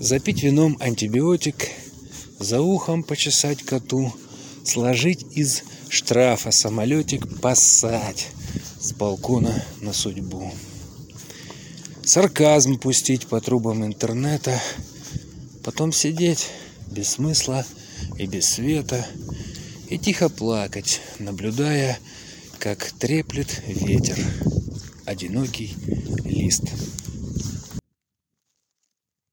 Запить вином антибиотик, за ухом почесать коту, сложить из штрафа самолетик, поссать с балкона на судьбу. Сарказм пустить по трубам интернета, потом сидеть без смысла и без света и тихо плакать, наблюдая, как треплет ветер одинокий лист